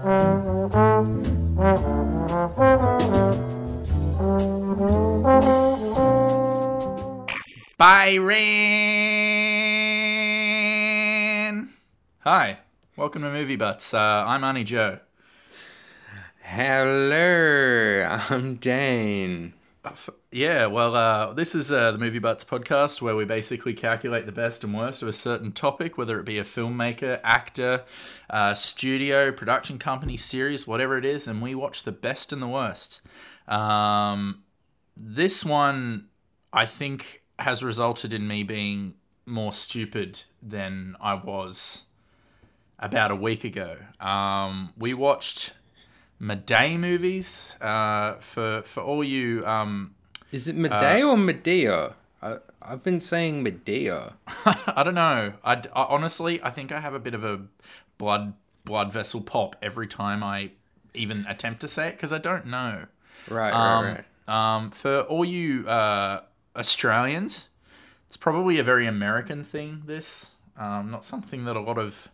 Byron. Hi, welcome to Movie Butts. Uh, I'm Arnie Joe. Hello, I'm Dane. Uh, f- Yeah, well, uh, this is uh, the Movie Butts podcast where we basically calculate the best and worst of a certain topic, whether it be a filmmaker, actor, uh, studio, production company, series, whatever it is, and we watch the best and the worst. Um, this one, I think, has resulted in me being more stupid than I was about a week ago. Um, we watched Madea movies. Uh, for for all you, um, Is it Medea or Medea? I, I've been saying Medea. I don't know. I, I- honestly, I think I have a bit of a blood blood vessel pop every time I even attempt to say it because I don't know. Right, Um, right, right. Um, for all you uh, Australians, it's probably a very American thing. This, um, not something that a lot of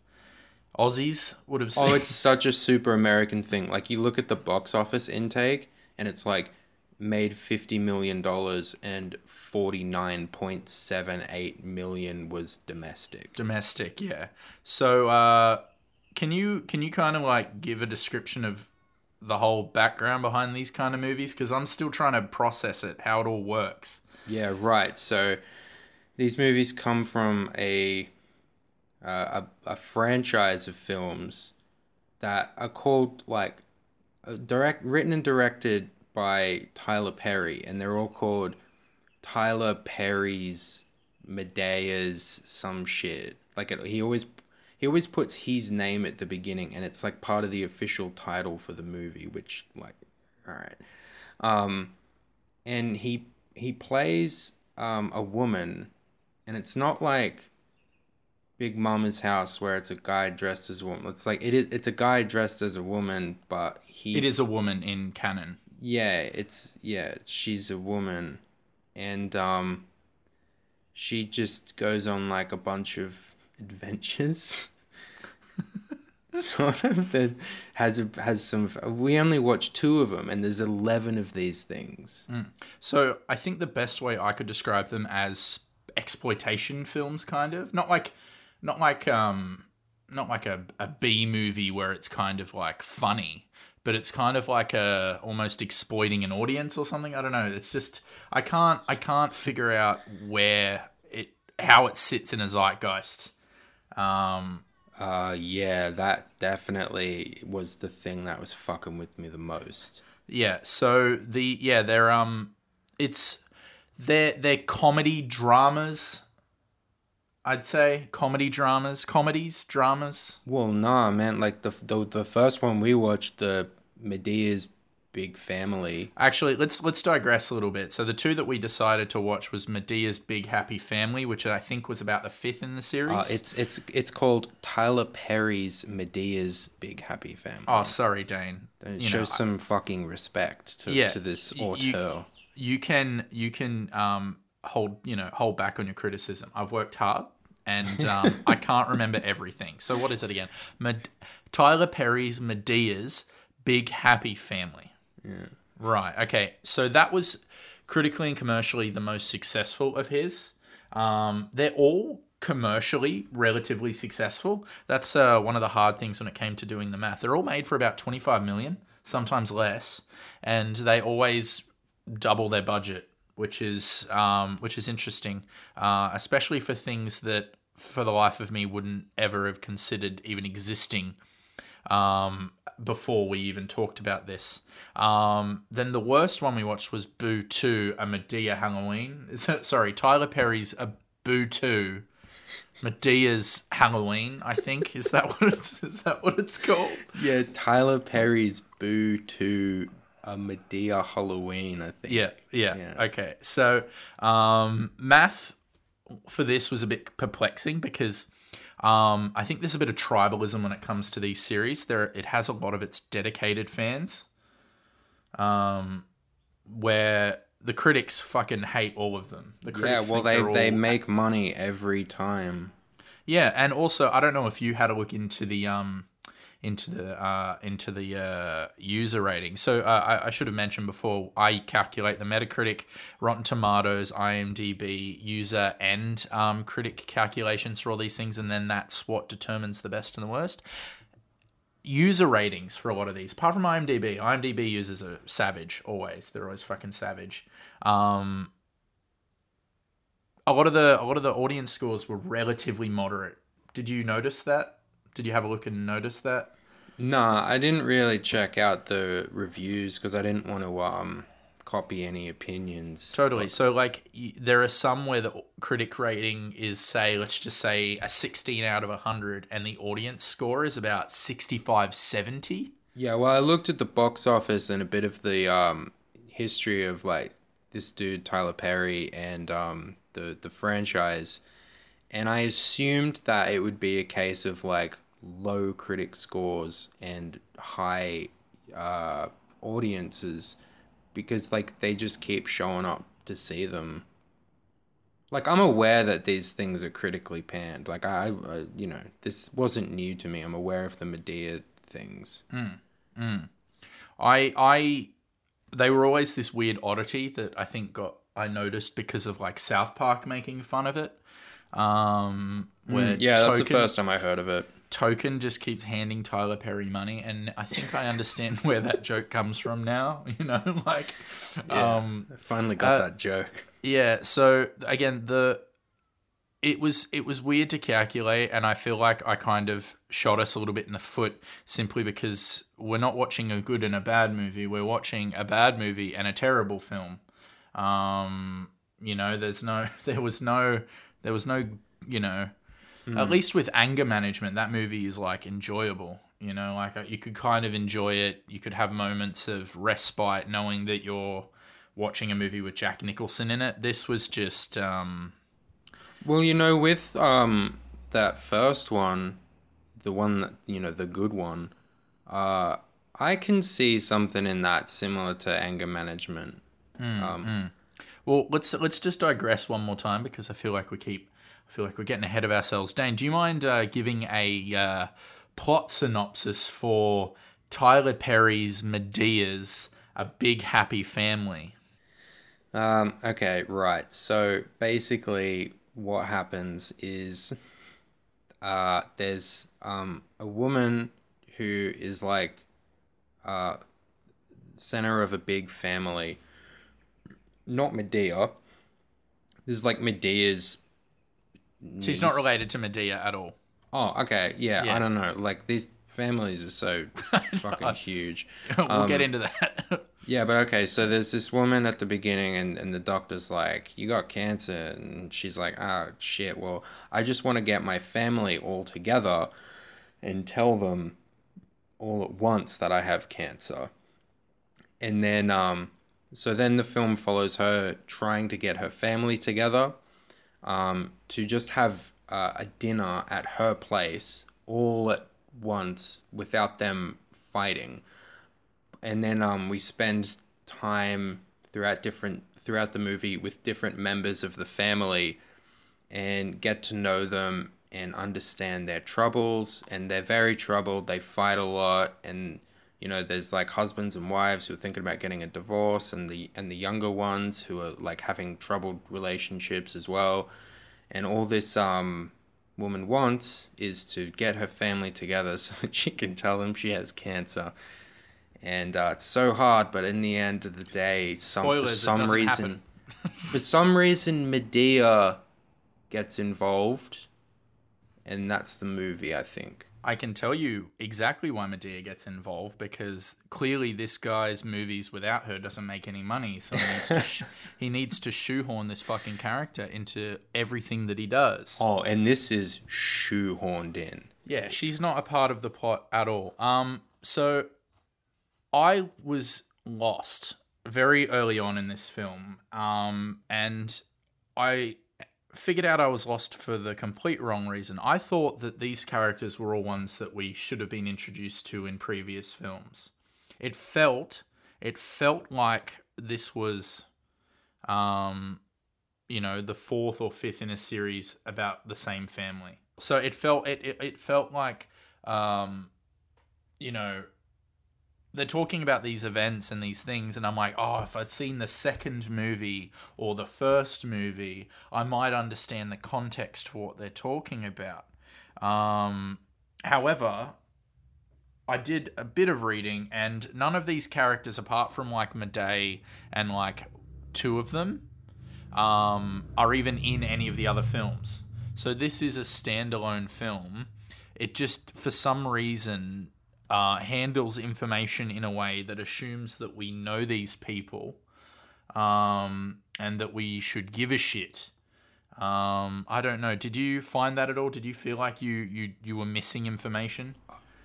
Aussies would have seen. Oh, it's such a super American thing. Like you look at the box office intake, and it's like made fifty million dollars, and forty nine point seven eight million was domestic. domestic yeah so uh can you can you kind of like give a description of the whole background behind these kind of movies because i'm still trying to process it how it all works Yeah, right. So these movies come from a uh, a, a franchise of films that are called like uh, direct written and directed by Tyler Perry, and they're all called Tyler Perry's Madea's some shit. Like it, he always he always puts his name at the beginning, and it's like part of the official title for the movie. Which like, all right, um, and he he plays um, a woman, and it's not like Big Mama's House where it's a guy dressed as a woman. It's like it is. It's a guy dressed as a woman, but he it is a woman in canon yeah, it's yeah, she's a woman and um she just goes on like a bunch of adventures. sort of that has a, has some we only watched two of them and there's 11 of these things. so i think the best way i could describe them as exploitation films kind of not like not like um not like a, a b movie where it's kind of like funny but it's kind of like a almost exploiting an audience or something i don't know it's just i can't i can't figure out where it how it sits in a zeitgeist um Uh yeah, that definitely was the thing that was fucking with me the most. Yeah, so the yeah, they're um it's they're they're comedy dramas. I'd say comedy dramas, comedies, dramas. Well, nah, man, like the the, the first one we watched the Madea's Big Family. Actually, let's let's digress a little bit. So the two that we decided to watch was Madea's Big Happy Family, which I think was about the fifth in the series. Uh, it's it's it's called Tyler Perry's Madea's Big Happy Family. oh, sorry, Dane. you shows know, some fucking respect to, Yeah, to this y- you- you can you can um hold you know hold back on your criticism. I've worked hard and um, I can't remember everything. So what is it again? Med- Tyler Perry's Madea's Big Happy Family. Yeah. Right. Okay. So that was critically and commercially the most successful of his. Um, they're all commercially relatively successful. That's uh, one of the hard things when it came to doing the math. They're all made for about 25 million, sometimes less, and they always double their budget, which is um, which is interesting, uh, especially for things that for the life of me wouldn't ever have considered even existing um, before we even talked about this. Um, then the worst one we watched was Boo 2, a Madea Halloween. Sorry, Tyler Perry's a Boo 2, Madea's Halloween, I think. Is that what it's, is that what it's called? Yeah, Tyler Perry's Boo to a Madea Halloween, I think. Yeah, yeah. Yeah. Okay. So, um, math for this was a bit perplexing because um, I think there's a bit of tribalism when it comes to these series. There, it has a lot of its dedicated fans, um, where the critics fucking hate all of them. The Yeah, well, they, they make money every time. yeah, and also I don't know if you had a look into the um into the uh, into the uh, user rating. So uh, I, I should have mentioned before. I calculate the Metacritic, Rotten Tomatoes, IMDb user and um, critic calculations for all these things, and then that's what determines the best and the worst. User ratings for a lot of these, apart from IMDb, IMDb users are savage always. They're always fucking savage. Um, a lot of the a lot of the audience scores were relatively moderate. Did you notice that? Did you have a look and notice that? Nah, I didn't really check out the reviews because I didn't want to um copy any opinions. Totally. So like y- there are some where the critic rating is say let's just say a 16 out of 100 and the audience score is about 65 70. Yeah, well, I looked at the box office and a bit of the um history of like this dude Tyler Perry and um the the franchise, and I assumed that it would be a case of like low critic scores and high uh audiences because like they just keep showing up to see them. Like I'm aware that these things are critically panned. Like I, I you know, this wasn't new to me. I'm aware of the Madea things. Mm, mm. I I they were always this weird oddity that I think got I noticed because of like South Park making fun of it. Um where Mm, Yeah, that's the first time I heard of it. Token just keeps handing Tyler Perry money, and I think I understand where that joke comes from now. You know, like, um, I finally got uh, that joke. yeah. So again, the it was it was weird to calculate, and I feel like I kind of shot us a little bit in the foot simply because we're not watching a good and a bad movie. We're watching a bad movie and a terrible film. Um, you know, there's no, there was no, there was no, you know, at least with anger management, that movie is like enjoyable. You know, like uh, you could kind of enjoy it. You could have moments of respite knowing that you're watching a movie with Jack Nicholson in it. This was just, um, Well, you know, with um that first one, the one that you know, the good one, uh, I can see something in that similar to anger management. um, well, let's let's just digress one more time because I feel like we keep, I feel like we're getting ahead of ourselves. Dane, do you mind uh, giving a uh, plot synopsis for Tyler Perry's Madea's A Big Happy Family? Um, okay, right. So basically, what happens is uh, there's um, a woman who is like uh, center of a big family. Not Madea. This is like Madea's. She's not related to Madea at all. Oh, okay. Yeah, Yeah. I don't know. Like these families are so fucking huge. we'll Um, get into that. Yeah, but okay, so there's this woman at the beginning, and, and the doctor's like, You got cancer. And she's like, Oh, shit. Well, I just want to get my family all together and tell them all at once that I have cancer. And then, um, so then the film follows her trying to get her family together um, to just have uh, a dinner at her place all at once without them fighting. And then um, we spend time throughout different throughout the movie with different members of the family and get to know them and understand their troubles. And they're very troubled. They fight a lot. And you know there's like husbands and wives who are thinking about getting a divorce and the and the younger ones who are like having troubled relationships as well and all this um woman wants is to get her family together so that she can tell them she has cancer and uh, it's so hard. But in the end of the day, some Spoilers, for some reason, for some reason, Madea gets involved, and that's the movie. I think. I can tell you exactly why Madea gets involved because clearly this guy's movies without her doesn't make any money. So he needs to, sh- he needs to shoehorn this fucking character into everything that he does. Oh, and this is shoehorned in. Yeah, she's not a part of the plot at all. Um, so I was lost very early on in this film, um, and I figured out I was lost for the complete wrong reason. I thought that these characters were all ones that we should have been introduced to in previous films. It felt, it felt like this was, um, you know, the fourth or fifth in a series about the same family. So it felt it it, it felt like um, you know, they're talking about these events and these things, and I'm like, oh, if I'd seen the second movie or the first movie, I might understand the context for what they're talking about. Um, however, I did a bit of reading, and none of these characters, apart from like Madea and like two of them, um, are even in any of the other films. So this is a standalone film. It just, for some reason, uh, handles information in a way that assumes that we know these people um, and that we should give a shit. Um, I don't know. Did you find that at all? Did you feel like you you, you were missing information?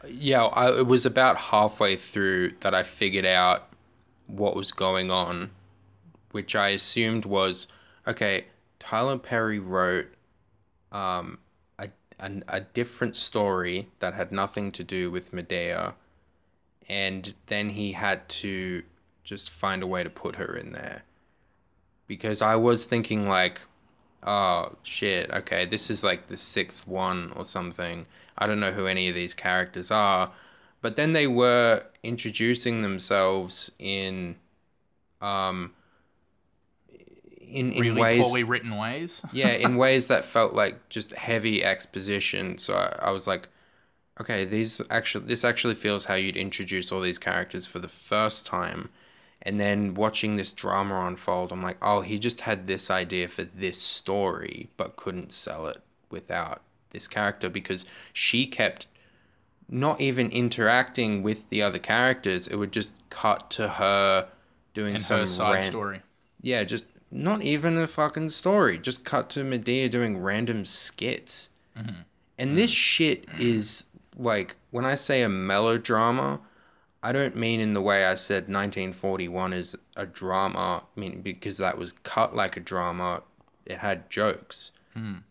Yeah, I, it was about halfway through that I figured out what was going on, which I assumed was okay. Tyler Perry wrote um, a, a, a different story that had nothing to do with Madea, and then he had to just find a way to put her in there. Because I was thinking, like, oh shit, okay, this is like the sixth one or something. I don't know who any of these characters are. But then they were introducing themselves in um in, in Really ways poorly written ways. yeah, in ways that felt like just heavy exposition. So I, I was like, okay, these actually this actually feels how you'd introduce all these characters for the first time. And then watching this drama unfold, I'm like, oh, he just had this idea for this story, but couldn't sell it without this character because she kept not even interacting with the other characters. It would just cut to her doing and some her side ran- story. yeah, just not even a fucking story. Just cut to Madea doing random skits. Mm-hmm. And this mm-hmm. shit is like when I say a melodrama, I don't mean in the way I said 1941 is a drama. I mean because that was cut like a drama. It had jokes.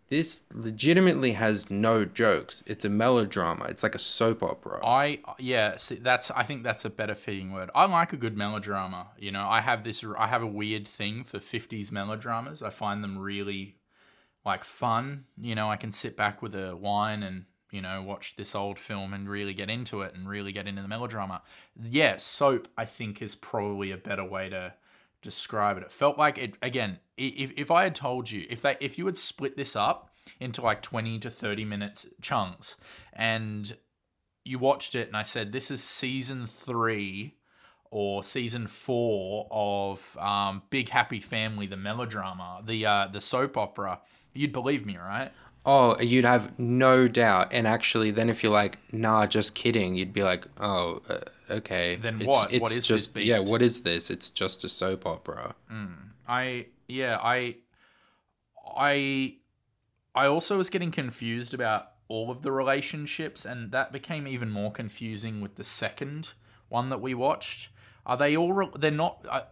This legitimately has no jokes. It's a melodrama. It's like a soap opera. I yeah, see, that's I think that's a better fitting word. I like a good melodrama. You know, I have this I have a weird thing for 50s melodramas. I find them really like fun. You know, I can sit back with a wine and you know watch this old film and really get into it and really get into the melodrama. Yeah, soap I think is probably a better way to describe it. It felt like it again. If if I had told you if they if you had split this up into like 20 to 30 minutes chunks and you watched it and I said this is season 3 or season 4 of um, Big Happy Family the melodrama the uh, the soap opera you'd believe me right Oh, you'd have no doubt. And actually, then if you're like, nah, just kidding, you'd be like, oh, uh, okay. Then It's- what? It's What is this beast? Yeah, what is this? It's just a soap opera. I yeah, I I I also was getting confused about all of the relationships and that became even more confusing with the second one that we watched. Are they all re- they're not uh,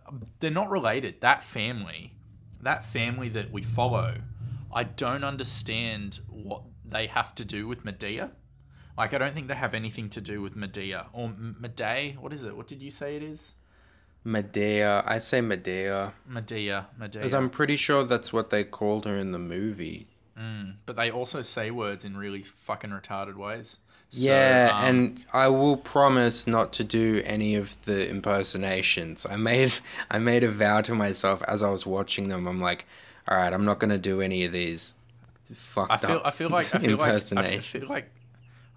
they're not related. That family, that family that we follow, I don't understand what they have to do with Medea. Like I don't think they have anything to do with Medea or Medea. What is it? What did you say it is? Medea. I say Medea. Medea, Medea. Because I'm pretty sure that's what they called her in the movie. But they also say words in really fucking retarded ways. So, yeah, um, and I will promise not to do any of the impersonations. I made I made a vow to myself as I was watching them. I'm like, all right, I'm not gonna do any of these fucked I feel, up I feel like, I feel like, I feel like,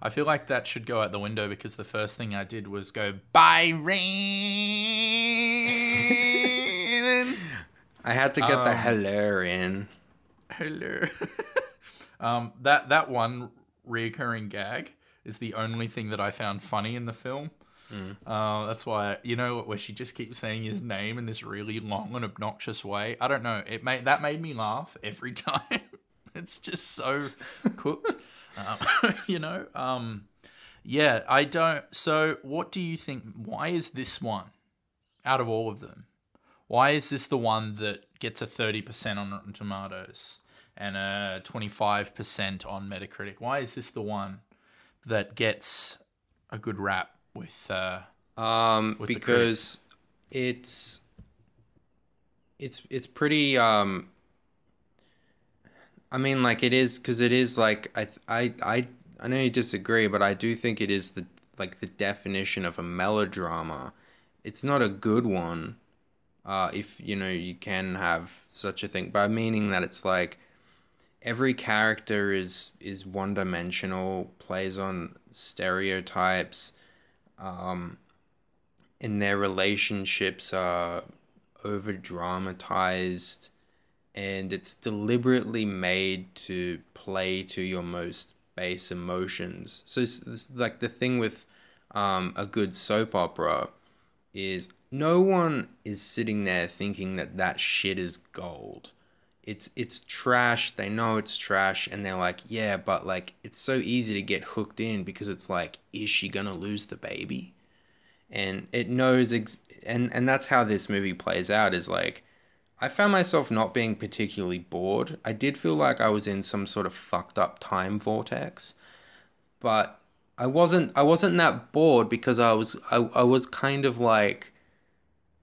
I feel like that should go out the window because the first thing I did was go Byron. I had to get the Um, hello in. Hello. um, that that one reoccurring gag is the only thing that I found funny in the film. Uh, that's why you know where she just keeps saying his name in this really long and obnoxious way. I don't know. It made that made me laugh every time. it's just so cooked. Um, you know. Um, yeah, I don't. So, what do you think? Why is this one out of all of them? Why is this the one that gets a 30% on Rotten Tomatoes and a 25% on Metacritic? Why is this the one that gets a good rap with uh Um, with because it's it's it's pretty. Um, I mean, like it is because it is like I I I I know you disagree, but I do think it is the like the definition of a melodrama. It's not a good one. Uh, if you know you can have such a thing, by meaning that it's like every character is is one dimensional, plays on stereotypes, um, and their relationships are over dramatized, and it's deliberately made to play to your most base emotions. So like the thing with um, a good soap opera is no one is sitting there thinking that that shit is gold. It's it's trash. They know it's trash, and they're like, yeah, but like it's so easy to get hooked in because it's like, is she gonna lose the baby? And it knows, ex- and and that's how this movie plays out. Is like, I found myself not being particularly bored. I did feel like I was in some sort of fucked up time vortex, but I wasn't. I wasn't that bored because I was. I, I was kind of like,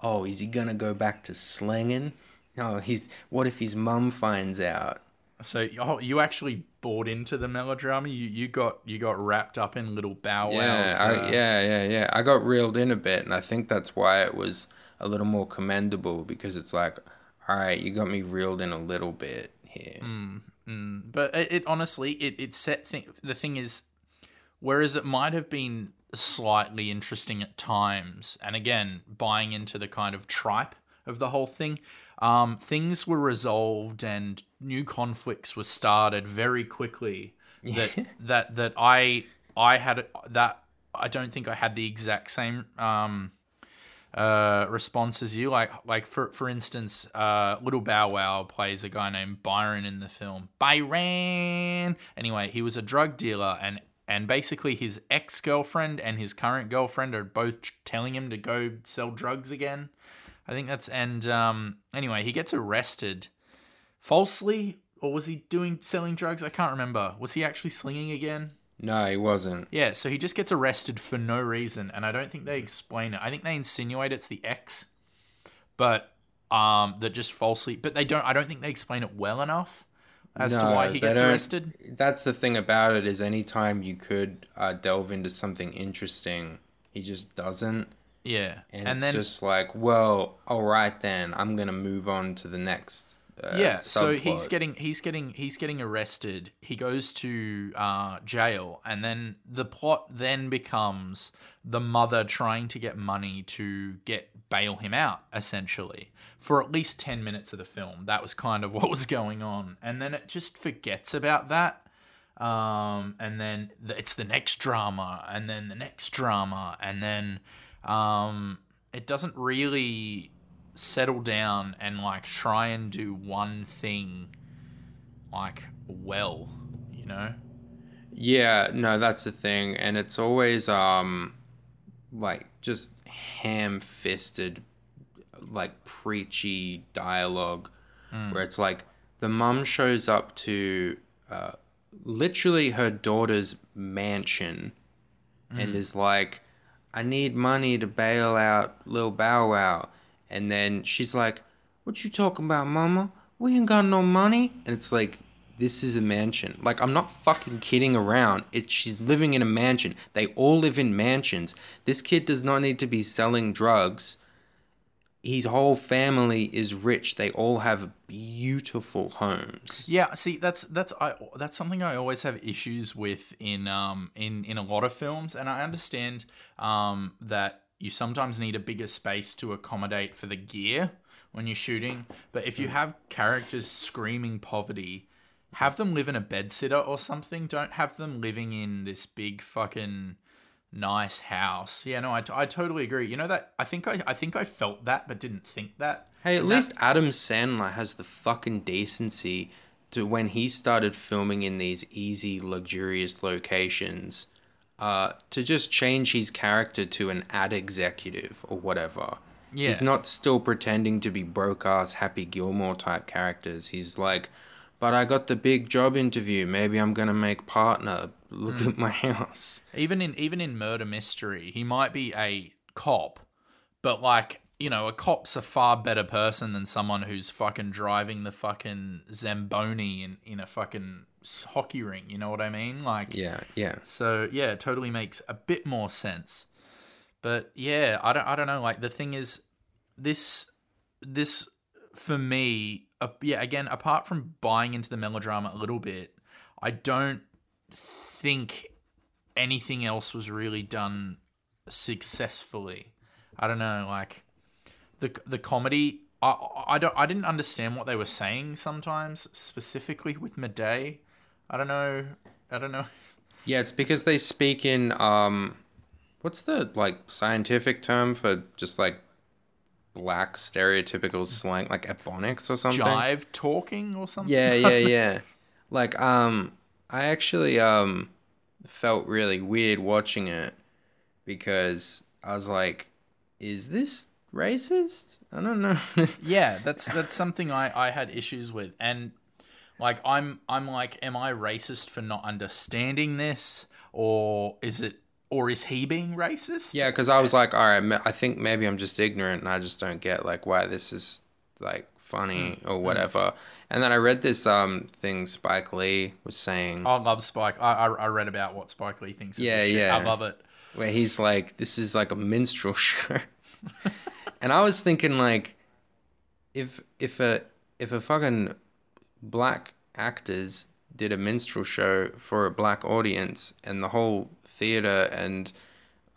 oh, is he gonna go back to slinging? Oh, he's. What if his mum finds out? So oh, you actually bought into the melodrama. You you got you got wrapped up in little bow wows. Yeah, I, uh, yeah, yeah, yeah. I got reeled in a bit, and I think that's why it was a little more commendable because it's like, all right, you got me reeled in a little bit here. Mm, but it, it honestly, it it set thing. The thing is, whereas it might have been slightly interesting at times, and again, buying into the kind of tripe of the whole thing, um, things were resolved and new conflicts were started very quickly. That that that I I had that I don't think I had the exact same um, uh, response as you. Like like for for instance, uh, Little Bow Wow plays a guy named Byron in the film. Byron. Anyway, he was a drug dealer and. And basically, his ex girlfriend and his current girlfriend are both telling him to go sell drugs again. I think that's and um, anyway, he gets arrested falsely, or was he doing selling drugs? I can't remember. Was he actually slinging again? No, he wasn't. Yeah, so he just gets arrested for no reason, and I don't think they explain it. I think they insinuate it's the ex, but um, that just falsely. But they don't. I don't think they explain it well enough as to why he gets arrested. That's the thing about it is anytime you could uh, delve into something interesting, he just doesn't. Yeah, And, and, it's then just like, well, all right then, I'm gonna move on to the next. Uh, yeah, so he's getting he's getting he's getting arrested. He goes to uh, jail, and then the plot then becomes the mother trying to get money to get bail him out, essentially for at least ten minutes of the film. That was kind of what was going on, and then it just forgets about that. Um, and then the, it's the next drama, and then the next drama, and then um, it doesn't really settle down and like try and do one thing like well, you know? Yeah, no, that's the thing, and it's always um, like just ham-fisted, like preachy dialogue, where it's like the mum shows up to uh, literally her daughter's mansion, and is like, "I need money to bail out Lil Bow Wow," and then she's like, "What you talking about, Mama? We ain't got no money," and it's like this is a mansion. Like I'm not fucking kidding around. It she's living in a mansion. They all live in mansions. This kid does not need to be selling drugs. His whole family is rich. They all have beautiful homes. Yeah, see, that's that's I that's something I always have issues with in um in in a lot of films, and I understand um that you sometimes need a bigger space to accommodate for the gear when you're shooting. But if you have characters screaming poverty, have them live in a bedsitter or something. Don't have them living in this big fucking nice house. Yeah, no, I, t- I totally agree. You know that I think I I think I felt that, but didn't think that. Hey, at And that- least Adam Sandler has the fucking decency to when he started filming in these easy, luxurious locations, uh, to just change his character to an ad executive or whatever. Yeah. He's not still pretending to be broke ass Happy Gilmore type characters. He's like, but I got the big job interview. Maybe I'm gonna make partner. Look Hmm. at my house. even in even in murder mystery he might be a cop but like you know, a cop's a far better person than someone who's fucking driving the fucking Zamboni in, in a fucking hockey ring. You know what I mean? Like, Yeah, yeah. so yeah, it totally makes a bit more sense. But yeah, I don't I don't know. Like the thing is, this this for me, uh, yeah. Again, apart from buying into the melodrama a little bit, I don't think anything else was really done successfully. I don't know, like the the comedy. I I don't I didn't understand what they were saying sometimes, specifically with Madea. I don't know. I don't know. Yeah, it's because they speak in um what's the like scientific term for just like black stereotypical slang like ebonics or something? jive talking or something. Yeah, yeah, yeah. like um I actually um felt really weird watching it because I was like is this racist? I don't know. yeah. That's that's something I I had issues with, and like I'm I'm like, am I racist for not understanding this, or is it, or is he being racist? Yeah, because I was like, all right, I think maybe I'm just ignorant and I just don't get like why this is like funny or whatever. And then I read this um thing Spike Lee was saying I love Spike. I I, I read about what Spike Lee thinks. Of Yeah, yeah. I love it. where he's like, this is like a minstrel show. and I was thinking like, if if a if a fucking black actors did a minstrel show for a black audience and the whole theater and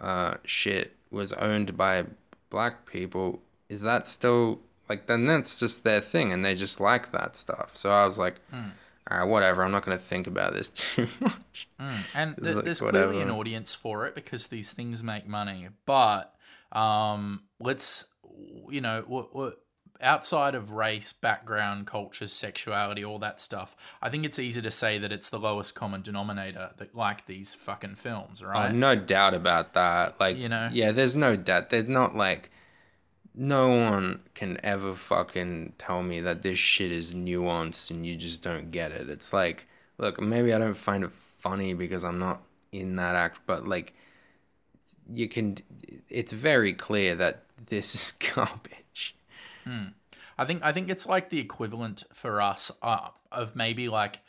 uh, shit was owned by black people, is that still like then that's just their thing and they just like that stuff. So I was like, all right, whatever. I'm not gonna think about this too much. And th- like, there's clearly an audience for it because these things make money. But um, let's, you know, what, w- outside of race, background, culture, sexuality, all that stuff, I think it's easy to say that it's the lowest common denominator that like these fucking films, right? Oh, right? no doubt about that. Like, You know? yeah, there's no doubt. There's not like, no one can ever fucking tell me that this shit is nuanced and you just don't get it. It's like, look, maybe I don't find it funny because I'm not in that act, but like, you can, it's very clear that this is garbage. I think I think it's like the equivalent for us uh, of maybe like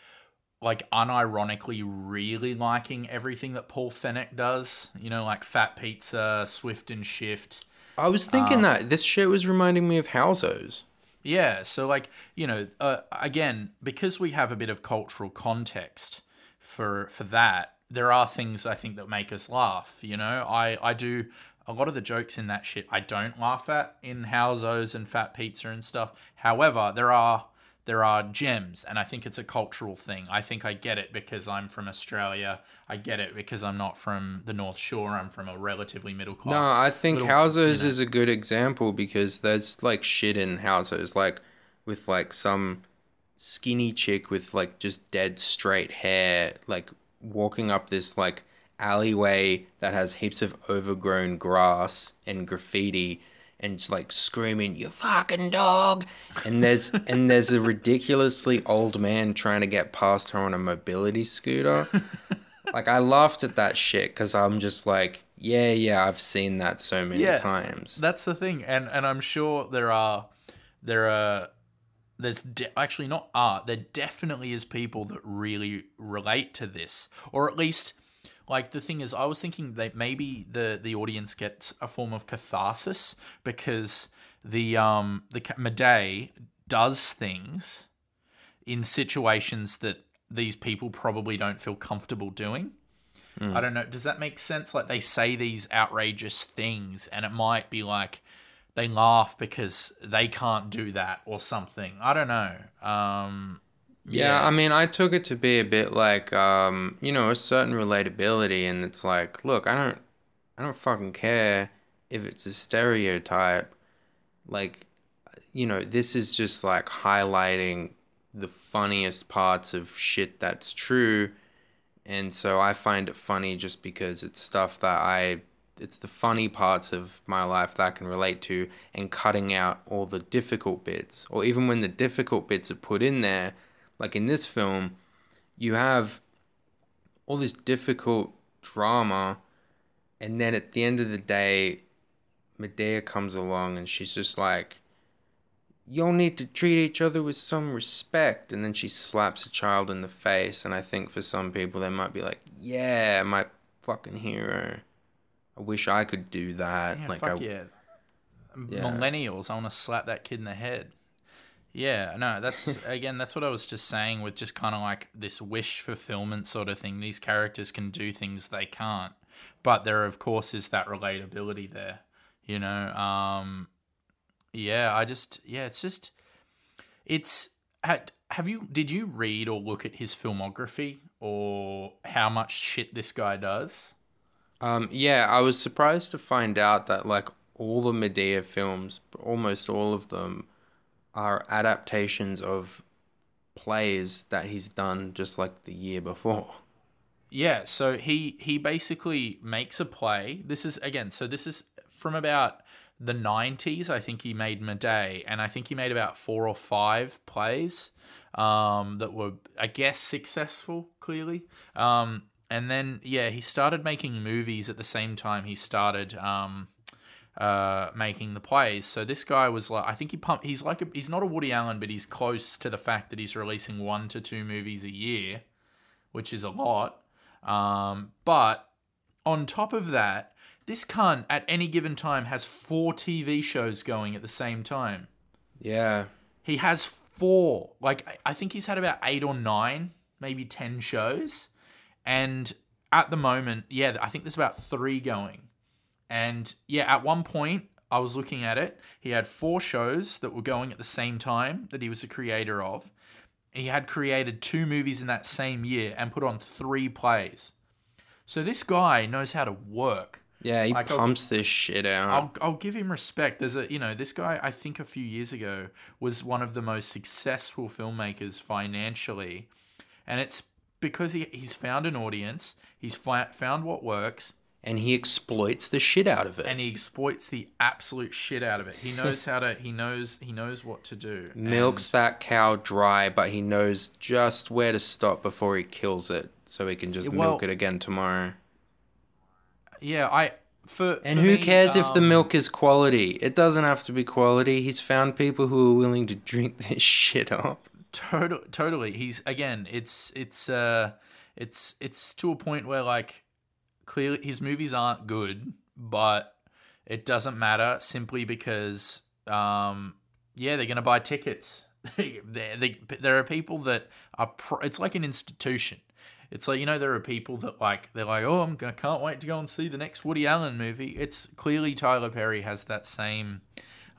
like unironically really liking everything that Paul Fenech does. You know, like Fat Pizza, Swift and Shift. I was thinking that this show was reminding me of Housos. Yeah, so like you know, uh, again, because we have a bit of cultural context for for that, there are things I think that make us laugh. You know, I I do a lot of the jokes in that shit I don't laugh at in Housos and Fat Pizza and stuff. However, there are there are gems, and I think it's a cultural thing. I think I get it because I'm from Australia. I get it because I'm not from the North Shore. I'm from a relatively middle class. No, I think little- Housos you know. is a good example because there's like shit in Housos, like with like some skinny chick with like just dead straight hair, like walking up this like alleyway that has heaps of overgrown grass and graffiti and just like screaming you fucking dog and there's and there's a ridiculously old man trying to get past her on a mobility scooter like I laughed at that shit because I'm just like, yeah, yeah, I've seen that so many Yeah, times. That's the thing, and and I'm sure there are there are there's de- actually not art. There definitely is people that really relate to this, or at least like the thing is, I was thinking that maybe the the audience gets a form of catharsis because the um the ca- does things in situations that these people probably don't feel comfortable doing. I don't know. Does that make sense? Like they say these outrageous things, and it might be like they laugh because they can't do that or something. I don't know. Um, yeah, I mean, I took it to be a bit like, um, you know, a certain relatability, and it's like, look, I don't, I don't fucking care if it's a stereotype. Like, you know, this is just like highlighting the funniest parts of shit that's true. And so I find it funny just because it's stuff that I it's the funny parts of my life that I can relate to and cutting out all the difficult bits. Or even when the difficult bits are put in there, like in this film, you have all this difficult drama and then at the end of the day Madea comes along and she's just like, "You'll need to treat each other with some respect," and then she slaps a child in the face. And I think for some people they might be like, "Yeah, my fucking hero. I wish I could do that." Yeah, like fuck I, yeah. Yeah. Millennials, I want to slap that kid in the head. Yeah, no, that's again, that's what I was just saying with just kind of like this wish fulfillment sort of thing. These characters can do things they can't, but there, of course, is that relatability there. You know, um, yeah, I just, yeah, it's just, it's. Had, have you? Did you read or look at his filmography or how much shit this guy does? Um, yeah, I was surprised to find out that like all the Madea films, almost all of them, are adaptations of plays that he's done just like the year before. Yeah, so he he basically makes a play. This is again, so this is from about the 90s. I think he made Madea, and I think he made about four or five plays um, that were, I guess, successful. Clearly, um, and then yeah, he started making movies at the same time. He started. Um, uh, making the plays. So this guy was like, I think he pump. He's like, a, he's not a Woody Allen, but he's close to the fact that he's releasing one to two movies a year, which is a lot. Um, but on top of that, this cunt at any given time has four TV shows going at the same time. Yeah. He has four. Like I- I think he's had about eight or nine, maybe ten shows, and at the moment, yeah, I think there's about three going. And yeah, at one point, I was looking at it. He had four shows that were going at the same time that he was a creator of. He had created two movies in that same year and put on three plays. So this guy knows how to work. Yeah, he Like, I'll- pumps this shit out. I'll, I'll give him respect. There's a, you know, this guy, I think a few years ago was one of the most successful filmmakers financially. And it's because he, he's found an audience, he's fi- found what works, and he exploits the shit out of it. and he exploits the absolute shit out of it. He knows how to, he knows, he knows what to do. Milks that cow dry, but he knows just where to stop before he kills it, so he can just well- milk it again tomorrow. Yeah, I, for, And for who me, cares if the um, milk is quality? It doesn't have to be quality. He's found people who are willing to drink this shit up. Total, totally. He's again. It's it's uh, it's it's to a point where like clearly his movies aren't good, but it doesn't matter simply because um, yeah, they're gonna buy tickets. they, there are people that are. Pro- it's like an institution. It's like you know there are people that like they're like oh I'm gonna, can't wait to go and see the next Woody Allen movie. It's clearly Tyler Perry has that same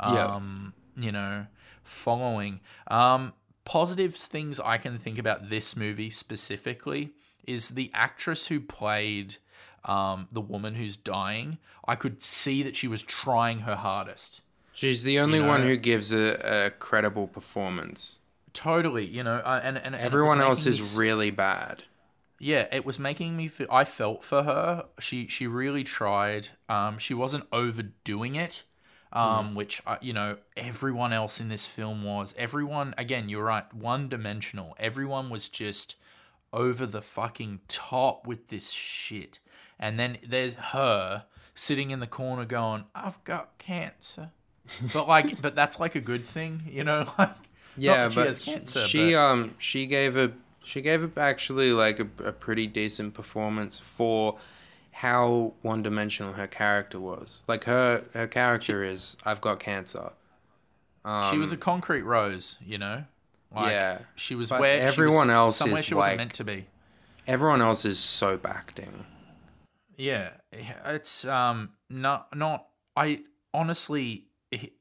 Yeah. um, you know, following. Um, positive things I can think about this movie specifically is the actress who played um, the woman who's dying. I could see that she was trying her hardest. She's the only know- one who gives a, a credible performance. Totally, you know, uh, and, and and Everyone else is really bad. yeah, it was making me feel. I felt for her. She she really tried. Um, she wasn't overdoing it. Um, which uh, you know everyone else in this film was. Everyone again, you're right, one dimensional. Everyone was just over the fucking top with this shit. And then there's her sitting in the corner going, "I've got cancer," but like, but that's like a good thing, you know? Like, Yeah, she but has cancer, she but- um she gave a she gave a actually like a, a pretty decent performance for how one dimensional her character was. Like her her character is I've got cancer. Um, she was a concrete rose, you know. Like, Yeah, she was where she everyone was else somewhere is she wasn't like- meant to be. everyone else is soap acting. Yeah, it's um not not. I honestly,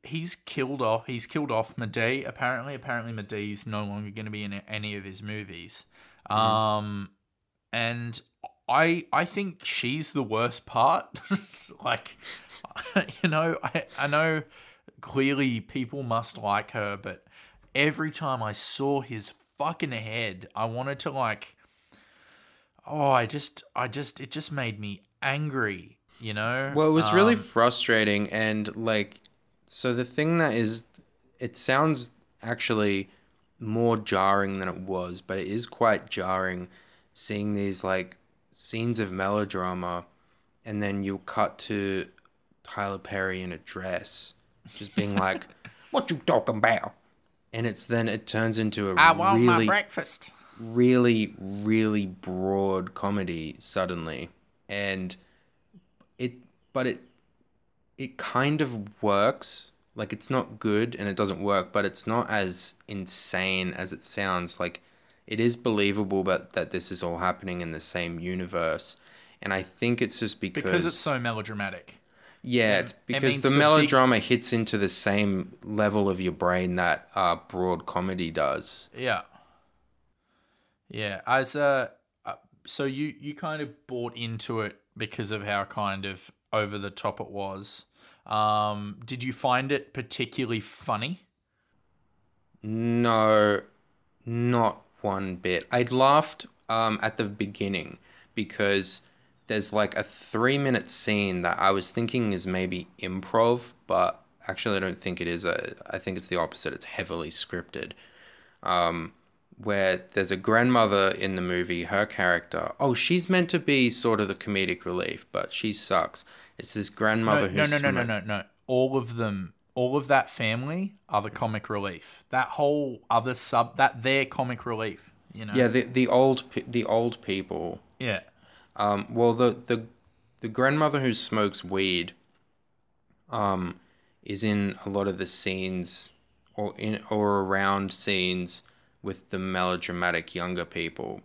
he's killed off. He's killed off Madea. Apparently, apparently Madea's no longer going to be in any of his movies. Um, and I I think she's the worst part. like, you know, I I know clearly people must like her, but every time I saw his fucking head, I wanted to like oh i just i just it just made me angry you know Well, it was really Um, frustrating and like so the thing that is it sounds actually more jarring than it was, but it is quite jarring seeing these like scenes of melodrama and then you'll cut to Tyler Perry in a dress, just being like, "What you talking about?" And it's then it turns into a I want my breakfast. Really, really broad comedy suddenly, and it, but it, it kind of works. Like it's not good and it doesn't work, but it's not as insane as it sounds. Like it is believable, but that this is all happening in the same universe. And I think it's just because, Because it's so melodramatic. yeah, it's because means the the big- melodrama hits into the same level of your brain that uh, broad comedy does. Yeah. Yeah, as uh, so you you kind of bought into it because of how kind of over the top it was. Um, did you find it particularly funny? No, not one bit. I laughed um, at the beginning because there's like a three minute scene that I was thinking is maybe improv, but actually I don't think it is. A, I think it's the opposite. It's heavily scripted. Um, where there's a grandmother in the movie, her character. Oh, she's meant to be sort of the comedic relief, but she sucks. It's this No, grandmother no, who's no, no, no, sm- no, no. All of them, all of that family are the comic relief. That whole other sub, that their comic relief. You know. Yeah, the the old the old people Yeah. Um, well, the, the the grandmother who smokes weed, um, is in a lot of the scenes, or in or around scenes with the melodramatic younger people,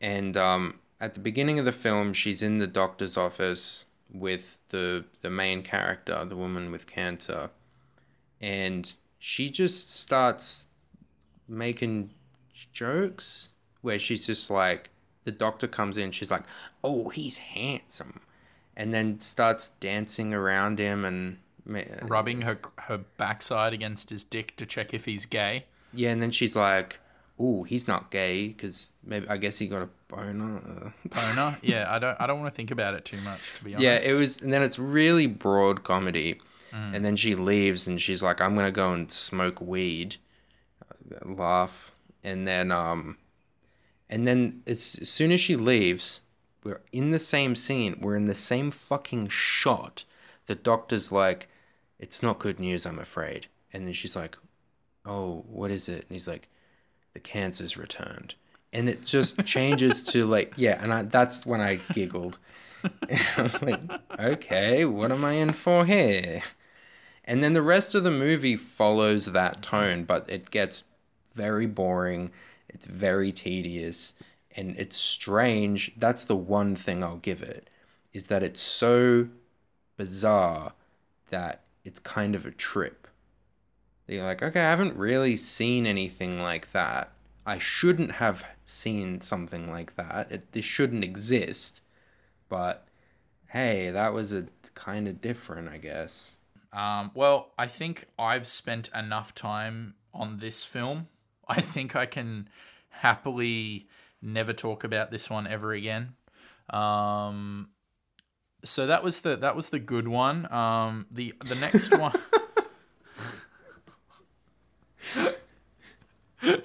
and um, at the beginning of the film, she's in the doctor's office with the the main character, the woman with cancer, and she just starts making jokes where she's just like the doctor comes in she's like oh he's handsome. And then starts dancing around him and Rubbing her her backside against his dick to check if he's gay. Yeah and then she's like oh he's not gay because maybe i guess he got a boner Boner. yeah, I don't I don't want to think about it too much to be honest. yeah it was and then it's really broad comedy Mm. and then she leaves and she's like i'm gonna go and smoke weed laugh and then um and then as, as soon as she leaves we're in the same scene we're in the same fucking shot the doctor's like it's not good news i'm afraid and then she's like oh what is it and he's like the cancer's returned and it just changes to like yeah and I, that's when i giggled i was like okay what am i in for here and then the rest of the movie follows that mm-hmm. tone, but it gets very boring. It's very tedious and it's strange. That's the one thing I'll give it is that it's so bizarre that it's kind of a trip. You're like, okay, I haven't really seen anything like that. I shouldn't have seen something like that. It, this shouldn't exist. But hey, that was a kind of different, I guess. Um, well, I think I've spent enough time on this film. I think I can happily never talk about this one ever again. Um, so that was the that was the good one. Um, the the next one.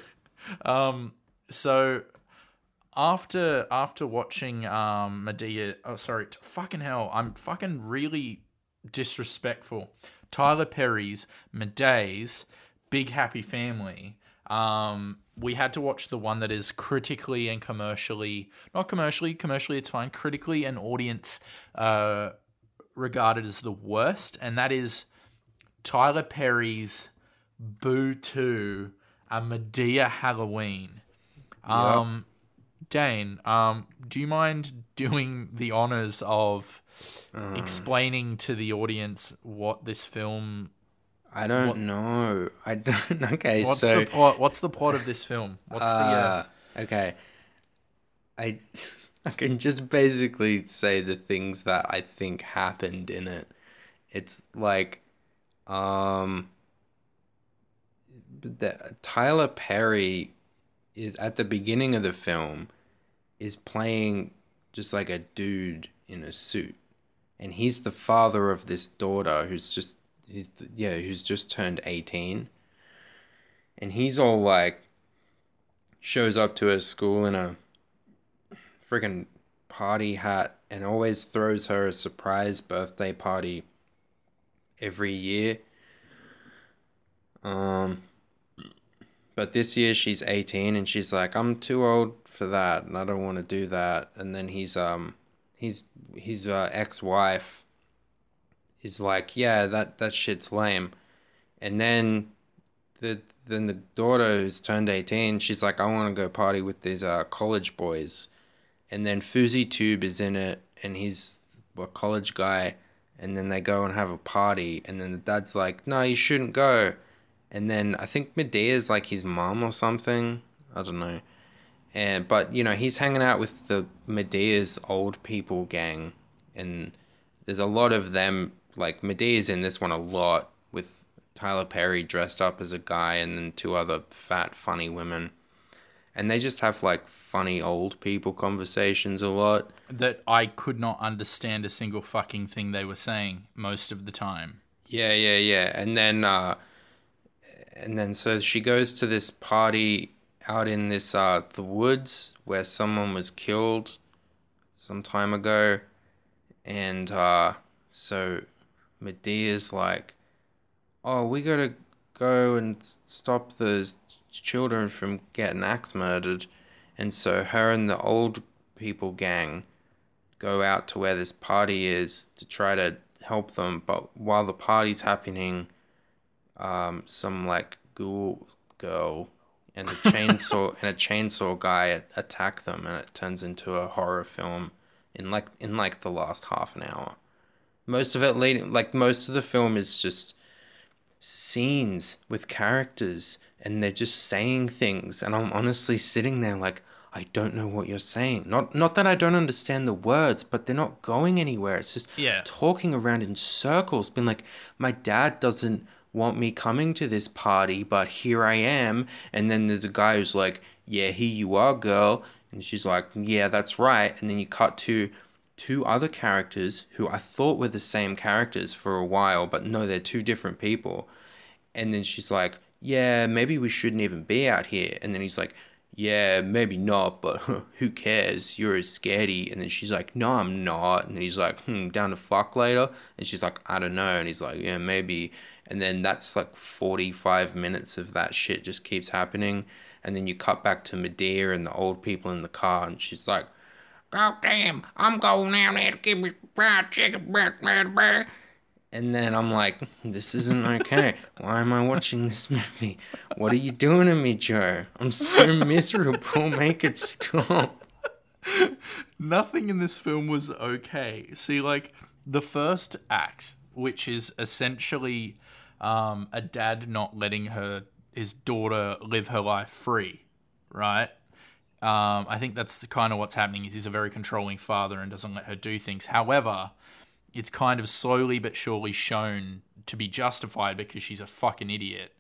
um, so after after watching um Madea, oh sorry, t- fucking hell, I'm fucking really disrespectful. Tyler Perry's Madea's Big Happy Family. Um, we had to watch the one that is critically and commercially, not commercially, commercially it's fine, critically and audience uh, regarded as the worst, and that is Tyler Perry's Boo 2, a Madea Halloween. Um, Dane, um, do you mind doing the honors of explaining to the audience what this film? I don't What- know. I don't. Okay, What's so the plot? What's the plot of this film? What's the? Uh, uh, okay, I I can just basically say the things that I think happened in it. It's like, um, the, Tyler Perry is at the beginning of the film is playing just like a dude in a suit, and he's the father of this daughter who's just he's yeah who's just turned eighteen, and he's all like shows up to her school in a freaking party hat and always throws her a surprise birthday party every year. But this year she's 18 and she's like, I'm too old for that and I don't want to do that. And then he's um he's his uh, ex-wife is like, yeah, that that shit's lame. And then the then the daughter who's turned 18, she's like, I want to go party with these uh, college boys. And then FouseyTUBE is in it and he's a college guy and then they go and have a party and then the dad's like, "No, you shouldn't go." And then I think Madea's like his mom or something. I don't know. And but you know he's hanging out with the Madea's old people gang, and there's a lot of them. Like Madea's in this one a lot with Tyler Perry dressed up as a guy, and then two other fat funny women, and they just have like funny old people conversations a lot. That I could not understand a single fucking thing they were saying most of the time. Yeah, yeah, yeah, and then. uh and then so she goes to this party out in this uh the woods where someone was killed some time ago. And uh so Madea's like oh we gotta go and stop those children from getting axe murdered. And so her and the old people gang go out to where this party is to try to help them. But while the party's happening um, some like ghoul girl and a chainsaw and a chainsaw guy attack them, and it turns into a horror film in like in like the last half an hour. Most of it leading like most of the film is just scenes with characters and they're just saying things and I'm honestly sitting there like I don't know what you're saying. Not not that I don't understand the words, but they're not going anywhere. It's just Yeah. talking around in circles, being like, my dad doesn't want me coming to this party, but here I am. And then there's a guy who's like, yeah, here you are, girl. And she's like, yeah, that's right. And then you cut to two other characters who I thought were the same characters for a while, but no, they're two different people. And then she's like, yeah, maybe we shouldn't even be out here. And then he's like, yeah, maybe not, but who cares? You're a scaredy. And then she's like, no, I'm not. And he's like, hmm, down to fuck later. And she's like, I don't know. And he's like, yeah, maybe. And then that's like 45 minutes of that shit just keeps happening. And then you cut back to Madea and the old people in the car. And she's like, God damn, I'm going down there to get me fried chicken. Blah, blah. And then I'm like, this isn't okay. Why am I watching this movie? What are you doing to me, Joe? I'm so miserable. Make it stop. Nothing in this film was okay. See, like the first act, which is essentially um, a dad not letting her his daughter live her life free, right? Um, I think that's the kind of what's happening. Is he's a very controlling father and doesn't let her do things. However, it's kind of slowly but surely shown to be justified because she's a fucking idiot.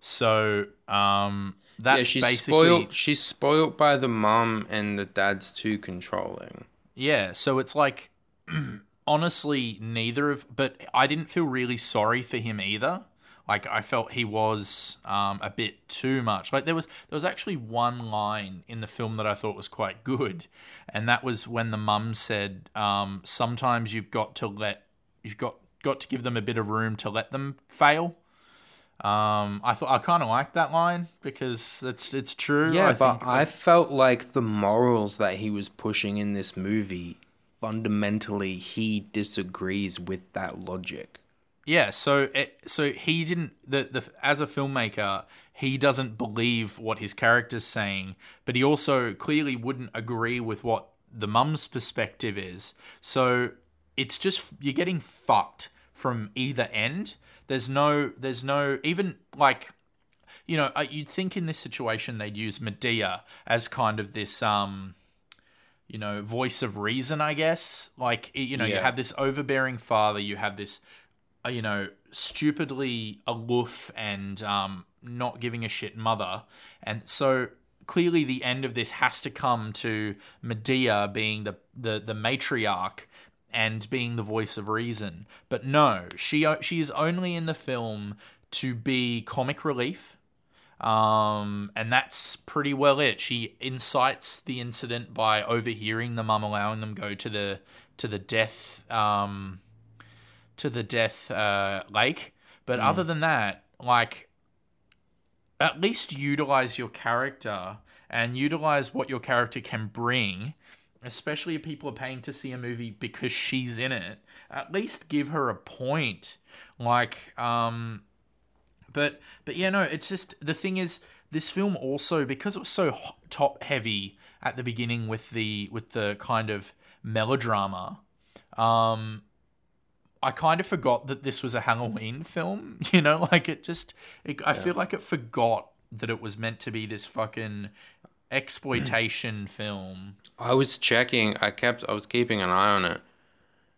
So um, that's yeah, she's basically spoiled. She's spoiled by the mom, and the dad's too controlling. Yeah, so it's like honestly neither of but I didn't feel really sorry for him either. Like I felt he was um, a bit too much. Like there was there was actually one line in the film that I thought was quite good, and that was when the mum said, um, "Sometimes you've got to let you've got got to give them a bit of room to let them fail." Um, I thought I kind of liked that line because it's it's true. Yeah, I but think, I felt like the morals that he was pushing in this movie, fundamentally, he disagrees with that logic. Yeah, so it, so he didn't the the as a filmmaker, he doesn't believe what his character's saying, but he also clearly wouldn't agree with what the mum's perspective is. So it's just you're getting fucked from either end. There's no there's no even like you know, uh, you'd think in this situation they'd use Madea as kind of this um you know, voice of reason, I guess. Like you know, you have this overbearing father, you have this uh, you know, stupidly aloof and um, not giving a shit mother. And so clearly the end of this has to come to Madea being the, the, the matriarch and being the voice of reason. But no, she, she is only in the film to be comic relief. Um, and that's pretty well it. She incites the incident by overhearing the mum allowing them go to the to the death um, to the death uh, lake. But Hmm. other than that, like, at least utilize your character and utilize what your character can bring. Especially if people are paying to see a movie because she's in it. At least give her a point. Like, um, but but yeah, no, it's just the thing is this film also because it was so top heavy at the beginning with the with the kind of melodrama. Um, I kind of forgot that this was a Halloween film. You know, like it just it, I feel like it forgot that it was meant to be this fucking exploitation film. I was checking. I kept. I was keeping an eye on it.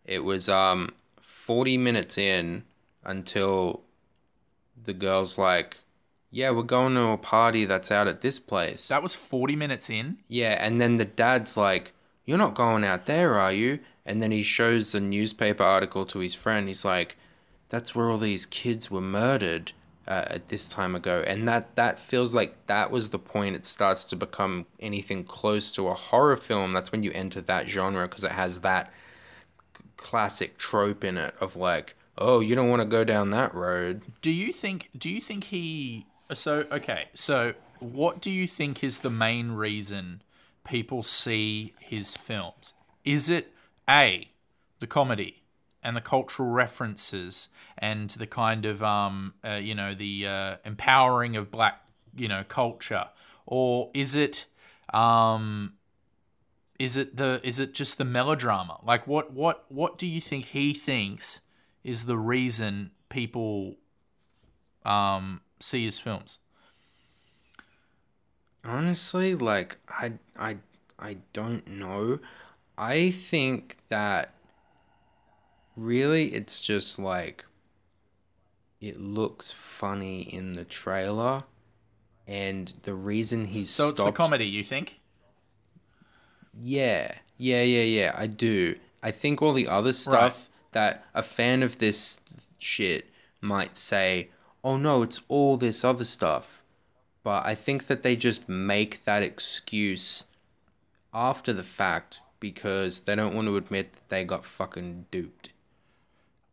It was um forty minutes in until the girl's like, "Yeah, we're going to a party that's out at this place." That was 40 minutes in. yeah, and then the dad's like, "You're not going out there, are you?" And then he shows a newspaper article to his friend. He's like, "That's where all these kids were murdered." Uh, at this time ago, and that that feels like that was the point. It starts to become anything close to a horror film. That's when you enter that genre because it has that classic trope in it of like, oh, you don't want to go down that road. Do you think do you think he so okay, so what do you think is the main reason people see his films? Is it A, the comedy and the cultural references and the kind of um uh, you know the uh, empowering of black you know culture or is it um is it the is it just the melodrama like what what what do you think he thinks is the reason people um see his films Honestly, like I I I don't know. I think that really it's just like it looks funny in the trailer and the reason he's so it's the comedy you think Yeah, yeah, yeah, yeah. I do. I think all the other stuff that a fan of this shit might say, "Oh no, it's all this other stuff." But I think that they just make that excuse after the fact because they don't want to admit that they got fucking duped.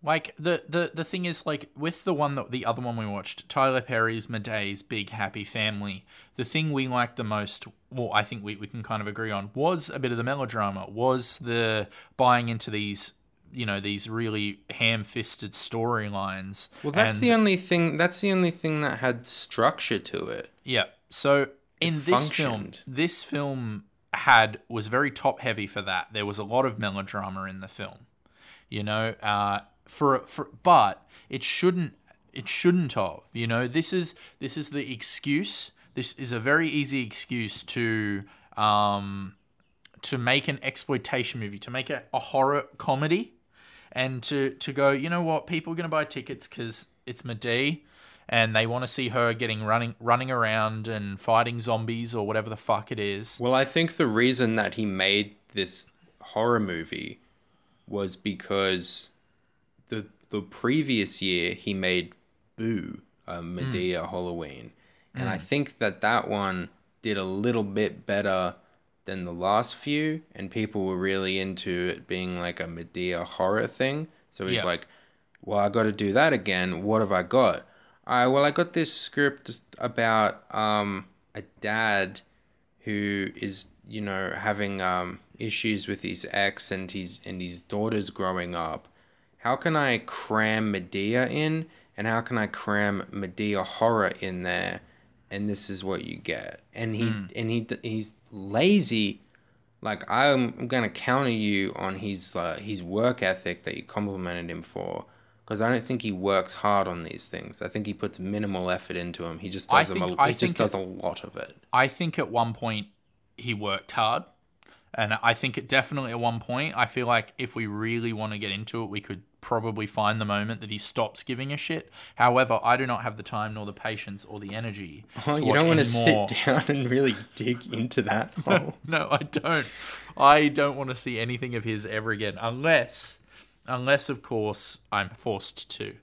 Like the the the thing is like with the one that the other one we watched, Tyler Perry's Madea's Big Happy Family. The thing we liked the most, well, I think we, we can kind of agree on, was a bit of the melodrama, was the buying into these you know these really ham-fisted storylines. Well, that's and- the only thing. That's the only thing that had structure to it. Yeah. So in this film, this film had was very top heavy for that. There was a lot of melodrama in the film. You know, uh, for for but it shouldn't it shouldn't have. You know, this is this is the excuse. This is a very easy excuse to um to make an exploitation movie, to make a, a horror comedy, and to to go. You know what? People are gonna buy tickets because it's Madea and they want to see her getting running running around and fighting zombies or whatever the fuck it is. Well, I think the reason that he made this horror movie was because the the previous year he made Boo, uh, Madea Halloween, and I think that that one did a little bit better than the last few, and people were really into it being like a Madea horror thing. So he's Yeah. like, "Well, I got to do that again. What have I got?" I well, I got this script about um a dad who is you know having um issues with his ex and his and his daughter's growing up. How can I cram Madea in, and how can I cram Madea horror in there? And this is what you get. And he and he he's lazy. Like I'm gonna counter you on his uh, his work ethic that you complimented him for, because I don't think he works hard on these things. I think he puts minimal effort into them. He just does them. think- A, I he just does it- a lot of it. I think at one point he worked hard. And I think it definitely at one point, I feel like if we really want to get into it, we could probably find the moment that he stops giving a shit. However, I do not have the time nor the patience or the energy. Oh, to you don't want to sit down and really dig into that. Oh. No, I don't. I don't want to see anything of his ever again, unless, unless of course I'm forced to.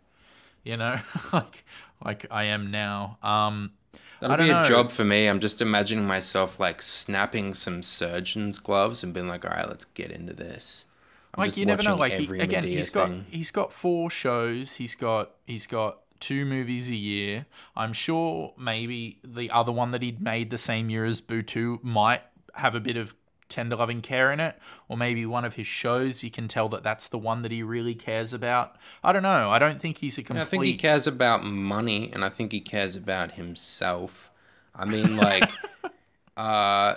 You know, like like I am now. Um, That'll be a know. job for me. I'm just imagining myself like snapping some surgeon's gloves and being like, all right, let's get into this. I'm like you never know. Like he, again, Madea he's got he's got four shows. He's got he's got two movies a year. I'm sure maybe the other one that he'd made the same year as Boo might have a bit of tender loving care in it, or maybe one of his shows you can tell that that's the one that he really cares about. I don't know. I don't think he's a complete. I think he cares about money, and I think he cares about himself. I mean, like, uh,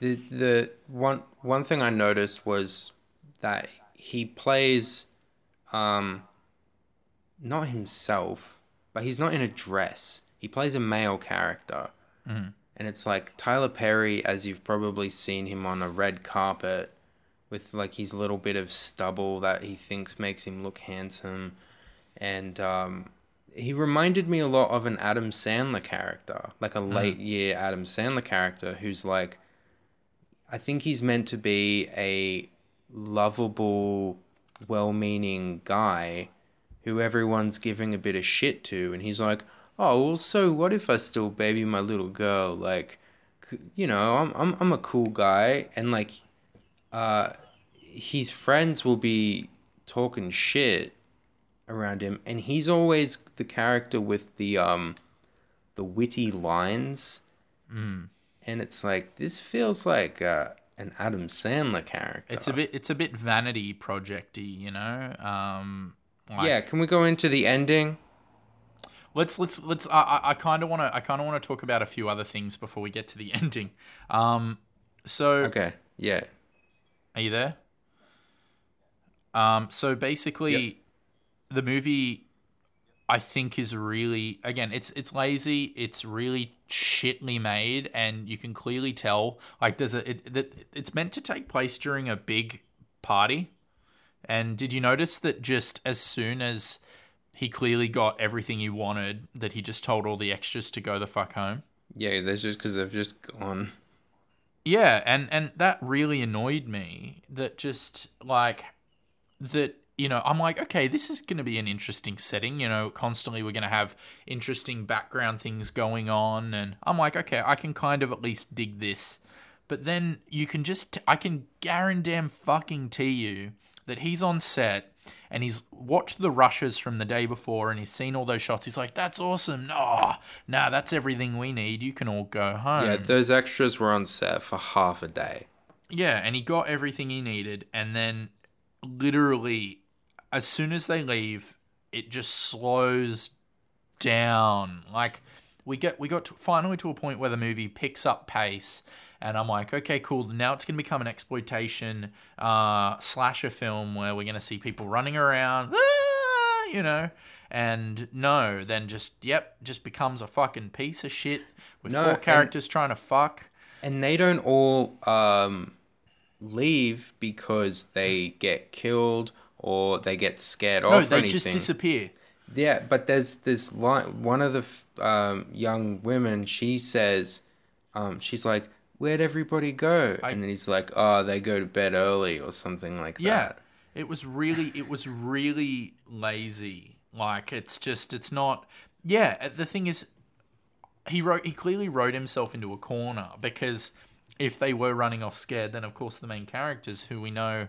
the the one one thing I noticed was that he plays, um, not himself, but he's not in a dress. He plays a male character, and it's like Tyler Perry, as you've probably seen him on a red carpet, with like his little bit of stubble that he thinks makes him look handsome. And um, he reminded me a lot of an Adam Sandler character, like a late year Adam Sandler character, who's like, I think he's meant to be a lovable, well-meaning guy who everyone's giving a bit of shit to, and he's like, oh well, so what if I still baby my little girl? Like, you know, I'm I'm I'm a cool guy, and like, uh, his friends will be talking shit around him, and he's always the character with the um, the witty lines, Mm. and it's like this feels like uh, an Adam Sandler character. It's a bit it's a bit vanity projecty, you know. Um, like- yeah. Can we go into the ending? Let's let's let's. I I- I kind of want to I kind of want to talk about a few other things before we get to the ending. Um, so Okay. Yeah. are you there? Um, so basically, the movie, I think, is really again, it's it's lazy. It's really shitly made, and you can clearly tell like there's a it, it it's meant to take place during a big party. And did you notice that just as soon as he clearly got everything he wanted, that he just told all the extras to go the fuck home? Yeah. that's just because they've just gone. Yeah, and and that really annoyed me. That just like that you know I'm like okay this is going to be an interesting setting you know constantly we're going to have interesting background things going on and I'm like okay I can kind of at least dig this but then you can just I can guarantee fucking tell you that he's on set and he's watched the rushes from the day before and he's seen all those shots he's like that's awesome no nah that's everything we need you can all go home Yeah. Those extras were on set for half a day. yeah, and he got everything he needed, and then literally, as soon as they leave, it just slows down. Like we get we got to, finally to a point where the movie picks up pace, and I'm like, okay, cool. Now it's gonna become an exploitation uh, slasher film where we're gonna see people running around, ah, you know. And no, then just yep, just becomes a fucking piece of shit with No, four and- characters trying to fuck. And they don't all um, leave because they get killed or they get scared No, off. or they just disappear. Yeah, but there's this line. One of the um, young women, she says, um, she's like, "Where'd everybody go?" I- and then he's like, "Oh, they go to bed early or something like Yeah, that." it was really, it was really lazy. Like it's just, it's not. Yeah, uh, the thing is, he wrote, he clearly wrote himself into a corner because if they were running off scared, then of course the main characters who we know,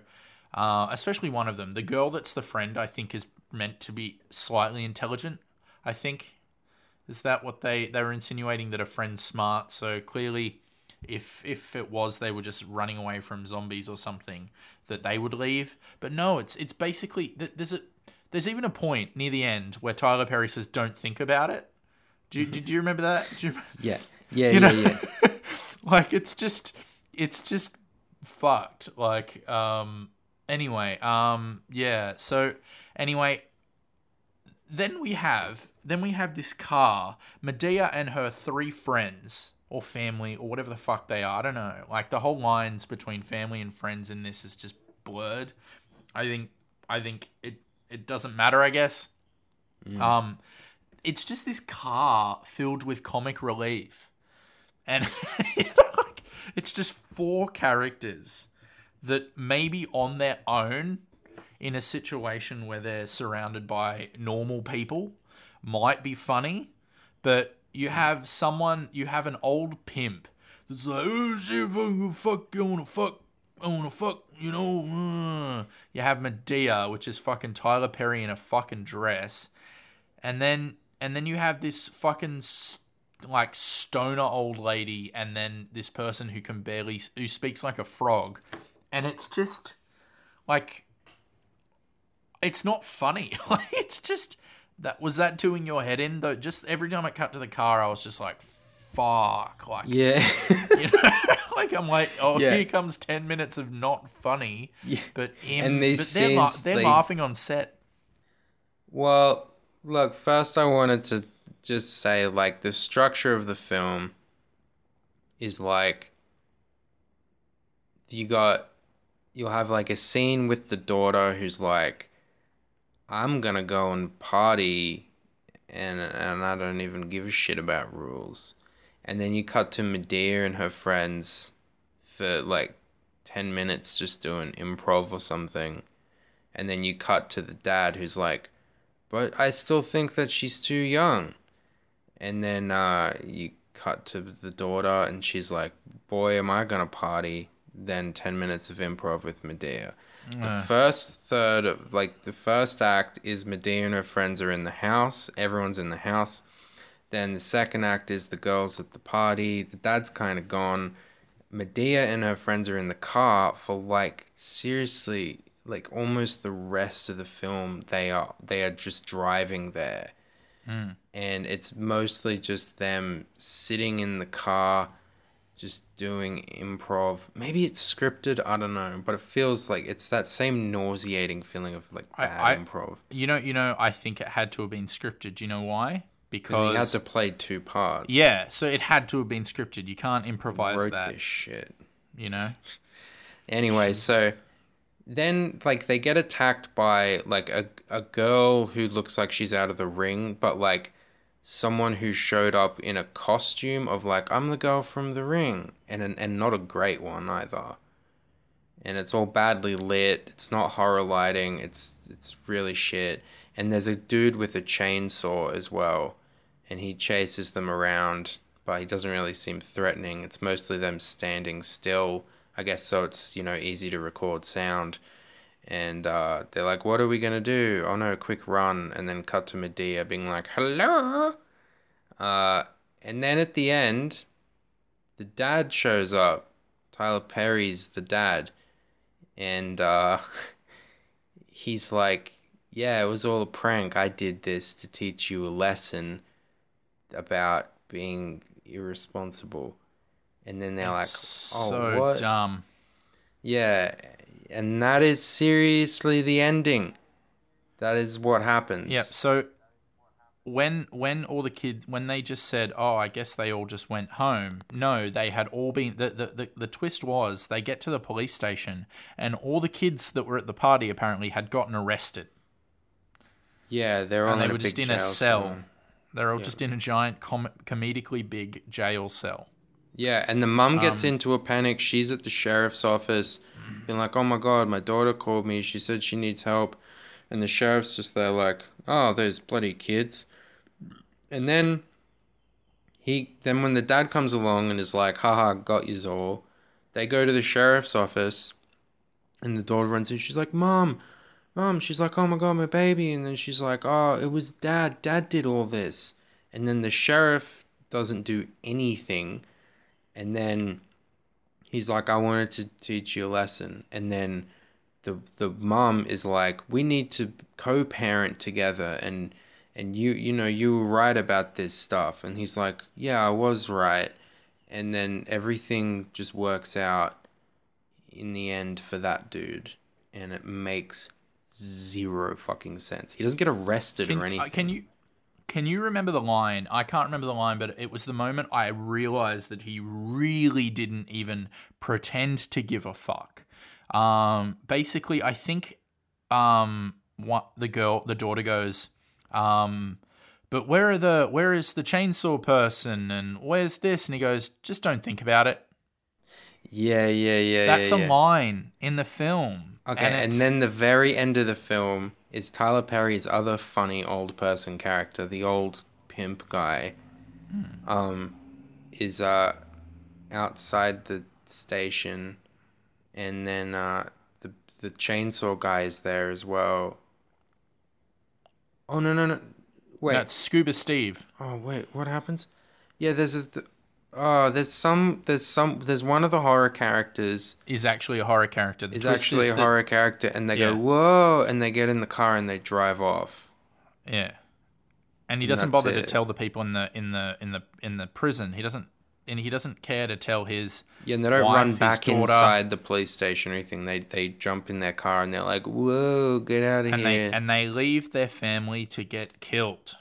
uh, especially one of them, the girl that's the friend, I think is meant to be slightly intelligent. I think is that what they they were insinuating that a friend's smart. So clearly, if if it was they were just running away from zombies or something, that they would leave. But no, it's it's basically th- there's a there's even a point near the end where Tyler Perry says, "Don't think about it." Do you, did you remember that? Do you, Yeah, yeah, you yeah, know, yeah. like it's just it's just fucked. Like um anyway, um yeah, so anyway then we have then we have this car, Madea and her three friends or family or whatever the fuck they are. I don't know. Like the whole lines between family and friends in this is just blurred. I think I think it it doesn't matter, I guess. Um it's just this car filled with comic relief. And you know, like, it's just four characters that maybe on their own in a situation where they're surrounded by normal people might be funny, but you have someone, you have an old pimp that's like, oh shit, fuck, fuck, you wanna fuck I wanna fuck, you know. uh." You have Madea, which is fucking Tyler Perry in a fucking dress, and then and then you have this fucking like stoner old lady, and then this person who can barely who speaks like a frog, and it's just like it's not funny. It's just that was that doing your head in though. Just every time I cut to the car, I was just like, "Fuck!" Like Yeah. you know, like I'm like, "Oh, Yeah. here comes ten minutes of not funny." Yeah. But him, And these but they're, la- scenes, they're they- laughing on set. Well, look, first I wanted to just say like the structure of the film is like you got you'll have like a scene with the daughter who's like I'm to go and party and and I don't even give a shit about rules. And then you cut to Madea and her friends for like 10 minutes just doing improv or something. And then you cut to the dad who's like but I still think that she's too young. And then uh, you cut to the daughter, and she's like, "Boy, am I gonna party!" Then ten minutes of improv with Madea. The ah. first third of like the first act is Madea and her friends are in the house. Everyone's in the house. Then the second act is the girls at the party. The dad's kind of gone. Madea and her friends are in the car for like seriously like almost the rest of the film they are they are just driving there hmm. and it's mostly just them sitting in the car just doing improv maybe it's scripted i don't know but it feels like it's that same nauseating feeling of like bad I- improv You know, you know. I think it had to have been scripted. Do you know why? because he had to play two parts yeah, so it had to have been scripted. You can't improvise wrote that. this shit You know. Anyway, so then like they get attacked by like a a girl who looks like she's out of the ring, but like someone who showed up in a costume of like I'm the girl from the ring, and an, and not a great one either. And it's all badly lit. It's not horror lighting. It's it's really shit. And there's a dude with a chainsaw as well, and he chases them around, but he doesn't really seem threatening. It's mostly them standing still. I guess so it's, you know, easy to record sound. And uh, they're like, what are we going to do? Oh no, quick run. And then cut to Madea being like, hello. Uh, and then at the end, the dad shows up. Tyler Perry's the dad. And uh, he's like, yeah, it was all a prank. I did this to teach you a lesson about being irresponsible. And then they're like, oh, so what? dumb. Yeah, and that is seriously the ending. That is what happens. Yep. So when when all the kids when they just said, "Oh, I guess they all just went home." No, they had all been the the, the, the twist was they get to the police station and all the kids that were at the party apparently had gotten arrested Yeah, they're all and they were just in a cell. They're all Yeah. just in a giant com- comedically big jail cell. Yeah, and the mum gets Um, into a panic. She's at the sheriff's office, being like, "Oh my god, my daughter called me. She said she needs help," and the sheriff's just there like, "Oh, those bloody kids." And then he, then when the dad comes along and is like, "Haha, got yous all," they go to the sheriff's office, and the daughter runs in. She's like, "Mom, mom." She's like, "Oh my god, my baby," and then she's like, "Oh, it was dad. Dad did all this." And then the sheriff doesn't do anything and then he's like i wanted to teach you a lesson. And then the the mom is like we need to co-parent together and and you you know you were right about this stuff. And he's like yeah i was right. And then everything just works out in the end for that dude. And it makes zero fucking sense. He doesn't get arrested Can, or uh, anything. can you can you remember the line? I can't remember the line, but it was the moment I realized that he really didn't even pretend to give a fuck. Um, basically, I think um, what the girl, the daughter goes, um, but where are the where is the chainsaw person and where's this? And he goes, just don't think about it. Yeah yeah yeah That's yeah, a yeah. line in the film. Okay, and, it's- then the very end of the film is Tyler Perry's other funny old person character, the old pimp guy, um, is uh outside the station, and then uh, the the chainsaw guy is there as well. Oh no no no! Wait. That's Scuba Steve. Oh wait, what happens? Yeah, there's a. Th- oh, there's some. There's some. There's one of the horror characters Is actually a horror character. The is actually a that- horror character, and they Yeah. go whoa, and they get in the car and they drive off. Yeah, and he doesn't that's bother to tell the people in the in the in the in the prison. He doesn't, and he doesn't care to tell his. Yeah, and they don't Wife, run back inside the police station or anything. They they jump in their car and they're like, "Whoa, get out of And they here!" and they leave their family to get killed.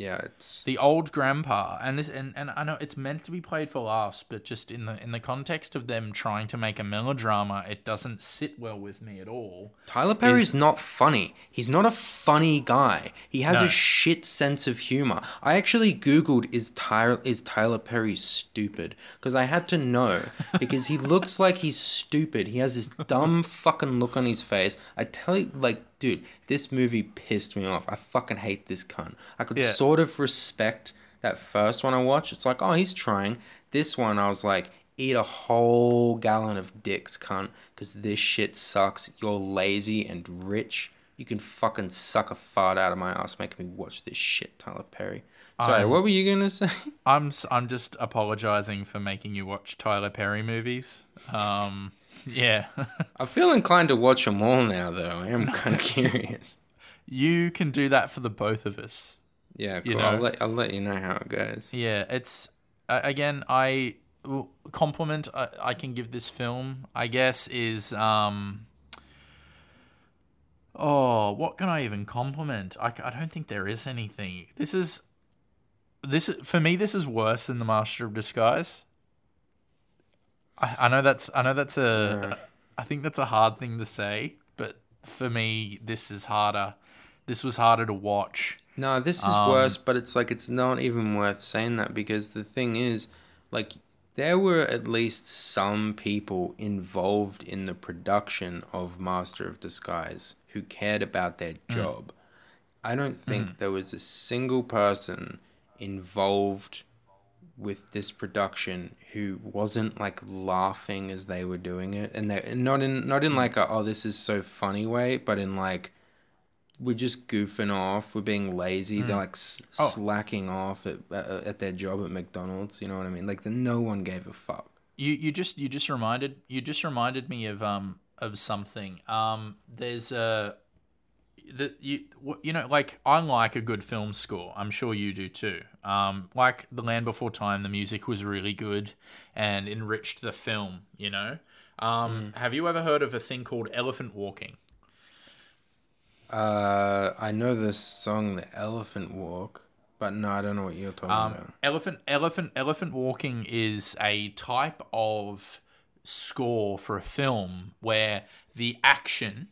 Yeah, it's The old grandpa, and this, and, and I know it's meant to be played for laughs, but just in the in the context of them trying to make a melodrama, it doesn't sit well with me at all. Tyler Perry's is- not funny. He's not a funny guy. He has No. a shit sense of humor. I actually googled is Tyler is Tyler Perry stupid because I had to know because he looks like he's stupid. He has this dumb fucking look on his face. I tell you like dude, this movie pissed me off. I fucking hate this cunt. I could Yeah. sort of respect that first one I watched. It's like, "Oh, he's trying." This one I was like, eat a whole gallon of dicks, cunt, because this shit sucks. You're lazy and rich. You can fucking suck a fart out of my ass making me watch this shit, Tyler Perry. Sorry, I'm- what were you gonna say? I'm I'm just apologizing for making you watch Tyler Perry movies. Um, yeah, I feel inclined to watch them all now, though. I am kind of curious. you can do that for the both of us. Yeah, You cool. I'll let I'll let you know how it goes. Yeah, it's uh, again I compliment I, I can give this film I guess is um oh what can I even compliment I, I don't think there is anything this is this for me this is worse than the Master of Disguise. I, I know that's I know that's a I think that's a hard thing to say but for me this is harder. This was harder to watch. No, this is Um, worse, but it's like it's not even worth saying that because the thing is, like, there were at least some people involved in the production of Master of Disguise who cared about their job. I don't think there was a single person involved with this production who wasn't like laughing as they were doing it and they not in not in like a oh this is so funny way but in like we're just goofing off. We're being lazy. They're like s- Oh. slacking off at, at at their job at McDonald's. You know what I mean? Like the, no one gave a fuck. You you just you just reminded you just reminded me of um of something. Um, there's a that you you know like I like a good film score. I'm sure you do too. Um, like The Land Before Time, the music was really good and enriched the film. You know. Um, have you ever heard of a thing called elephant walking? Uh, I know this song, "The Elephant Walk," but no, I don't know what you're talking Um, about. elephant elephant elephant walking is a type of score for a film where the action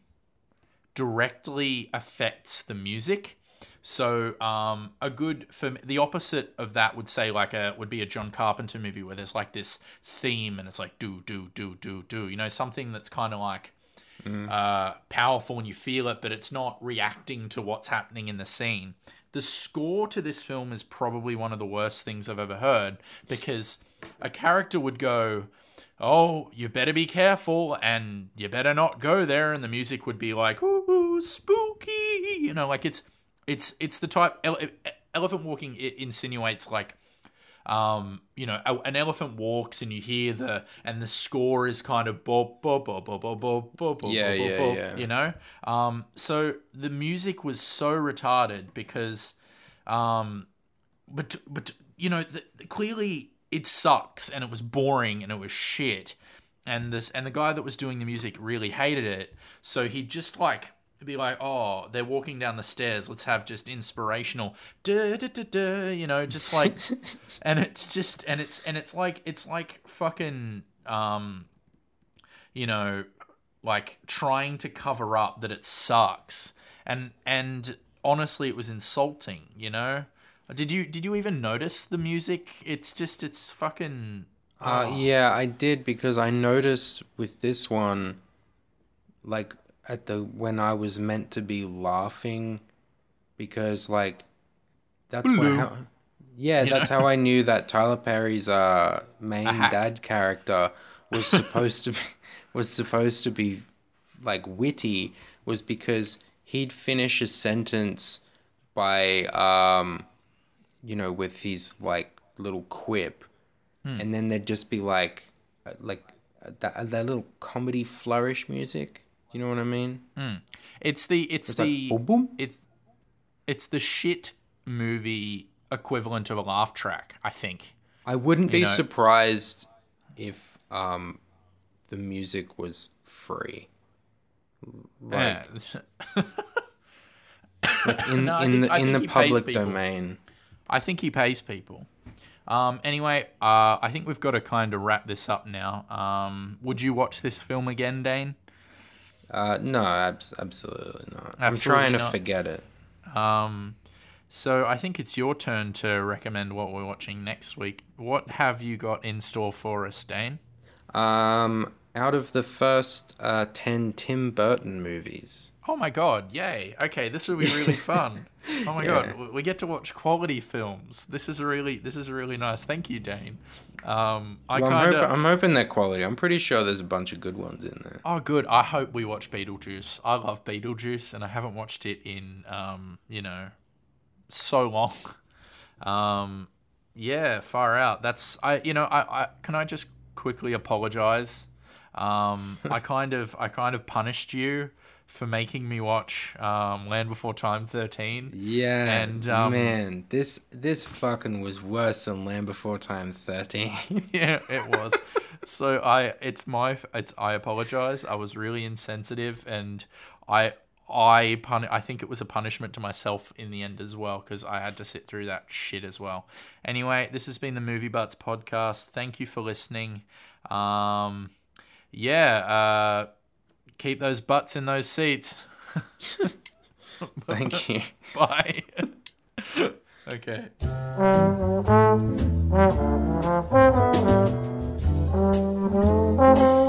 directly affects the music. So um, a good for me, the opposite of that would say like a would be a John Carpenter movie where there's like this theme and it's like do do do do do you know something that's kind of like uh, powerful and you feel it, but it's not reacting to what's happening in the scene. The score to this film is probably one of the worst things I've ever heard because a character would go, Oh, you better be careful and you better not go there. And the music would be like, Ooh, spooky. You know, like it's, it's, it's the type, ele- elephant walking it insinuates like, um, you know, a, an elephant walks and you hear the and the score is kind of bob bob bob bob bob bob bob bob Yeah, bob, yeah, bob, yeah. you know. Um, so the music was so retarded because, um, but but you know, the, clearly it sucks and it was boring and it was shit, and this and the guy that was doing the music really hated it, so he'd just like be like, oh, they're walking down the stairs. Let's have just inspirational, duh, duh, duh, duh, you know, just like, and it's just, and it's, and it's like, it's like fucking, um, you know, like trying to cover up that it sucks, and and honestly, it was insulting, you know. Did you did you even notice the music? It's just, it's fucking. Uh, yeah, I did because I noticed with this one, like at the when I was meant to be laughing, because like that's what Hello. how, yeah, You that's know? how I knew that Tyler Perry's uh main dad character was supposed to be was supposed to be like witty was because he'd finish a sentence by um you know with his like little quip. And then there'd just be like uh, like uh, that, that little comedy flourish music. You know what i mean? It's the it's, It's like the boom boom. it's it's the shit movie equivalent of a laugh track, I think. i wouldn't be know- surprised if um the music was free. Like Yeah. in, No, in think- the in the public domain I think he pays people. Um, anyway, uh, I think we've got to kind of wrap this up now. Um, would you watch this film again, Dane? Uh, no, abs- absolutely not. I'm Absolutely trying to forget it. Um, so I think it's your turn to recommend what we're watching next week. What have you got in store for us, Dane? Um, out of the first uh, 10 Tim Burton movies. Oh my god, yay. Okay, this will be really fun. Oh my Yeah. god, we- get to watch quality films. This is really this is really nice. Thank you, Dane. Um, I Well, I'm, kind hoping, of I'm hoping they're quality. I'm pretty sure there's a bunch of good ones in there. Oh, good. I hope we watch Beetlejuice. I love Beetlejuice, and I haven't watched it in, um, you know, so long. Um, yeah, far out. That's I. You know, I. I can I just quickly apologize. Um, I kind of, I kind of punished you for making me watch um, Land Before Time thirteen. Yeah, And, um, man, this this fucking was worse than Land Before Time 13. yeah, it was. so I, it's my, it's I apologize. I was really insensitive, and I, I pun. I think it was a punishment to myself in the end as well because I had to sit through that shit as well. Anyway, this has been the Movie Butts podcast. Thank you for listening. Um, yeah, uh, keep those butts in those seats. Thank you. Bye. okay. Thank you.